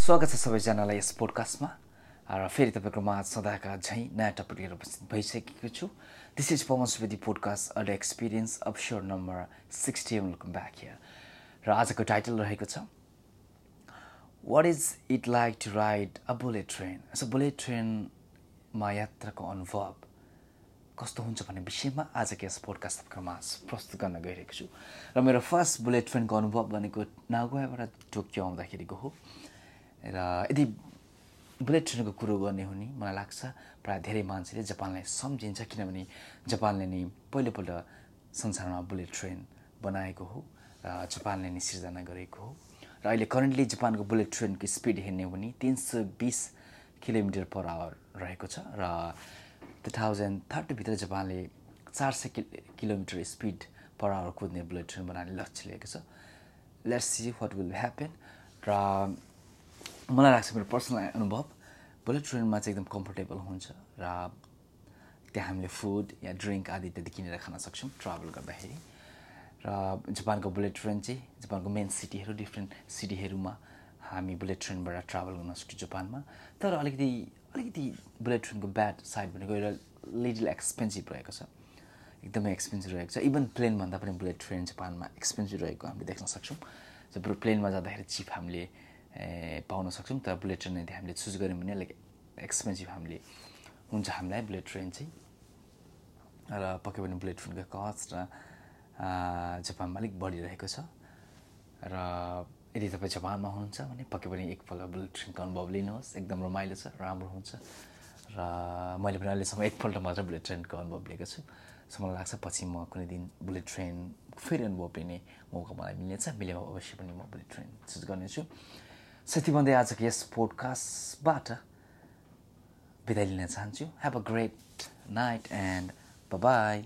स्वागत छ सबैजनालाई यस पोडकास्टमा र फेरि तपाईँको माझ सदाका झैँ नयाँ टपिक लिएर उपस्थित भइसकेको छु। This is Pawan Subedi podcast and experience of sure number sixty welcome back here र आजको टाइटल रहेको छ what is it like to ride a bullet train so bullet ट्रेनमा यात्राको अनुभव कस्तो हुन्छ भन्ने विषयमा आजको यस पोडकास्ट तपाईँको प्रस्तुत गर्न गइरहेको छु। र मेरो फर्स्ट बुलेट ट्रेनको अनुभव भनेको नागोयाबाट टोकियो आउँदाखेरिको हो र यदि बुलेट ट्रेनको कुरो गर्ने हो नि मलाई लाग्छ प्रायः धेरै मान्छेले जापानलाई सम्झिन्छ किनभने जापानले नि पहिलोपल्ट संसारमा बुलेट ट्रेन बनाएको हो र जापानले नि सिर्जना गरेको हो। र अहिले करेन्टली जापानको बुलेट ट्रेनको स्पिड हेर्ने हो भने तिन सय बिस किलोमिटर पर आवर रहेको छ र टु थाउजन्ड थर्टीभित्र जापानले चार सय किलोमिटर स्पिड पर आवर कुद्ने बुलेट ट्रेन बनाउने लक्ष्य लिएको छ। Let's see what will happen र मलाई लाग्छ मेरो पर्सनल अनुभव बुलेट ट्रेनमा चाहिँ एकदम कम्फोर्टेबल हुन्छ र त्यहाँ हामीले फुड या ड्रिङ्क आदि इत्यादि किनेर खान सक्छौँ ट्राभल गर्दाखेरि। र जापानको बुलेट ट्रेन चाहिँ जापानको मेन सिटीहरू डिफ्रेन्ट सिटीहरूमा हामी बुलेट ट्रेनबाट ट्राभल गर्न सक्छौँ जापानमा। तर अलिकति अलिकति बुलेट ट्रेनको ब्याड साइड भनेको एउटा लिटल एक्सपेन्सिभ रहेको छ। एकदमै एक्सपेन्सिभ रहेको छ। इभन प्लेनभन्दा पनि बुलेट ट्रेन जापानमा एक्सपेन्सिभ रहेको हामीले देख्न सक्छौँ। जब प्लेनमा जाँदाखेरि चिप हामीले पाउन सक्छौँ तर बुलेट ट्रेन यदि हामीले चुज गऱ्यौँ भने अलिक एक्सपेन्सिभ हामीले हुन्छ हामीलाई बुलेट ट्रेन चाहिँ। र पक्कै पनि बुलेट ट्रेनको कस्ट र जापानमा अलिक बढिरहेको छ। र यदि तपाईँ जापानमा हुनुहुन्छ भने पक्कै पनि एकपल्ट बुलेट ट्रेनको अनुभव लिनुहोस्। एकदम रमाइलो छ राम्रो हुन्छ। र मैले पनि अहिलेसम्म एकपल्ट मात्र बुलेट ट्रेनको अनुभव लिएको छु। सो मलाई लाग्छ पछि म कुनै दिन बुलेट ट्रेन फेरि अनुभव लिने मौका मलाई मिल्नेछ। मिलेमा अवश्य पनि म बुलेट ट्रेन चुज गर्नेछु। यति भन्दै आजको यस पोडकास्टबाट बिदा लिन चाहन्छु। Have a great night and bye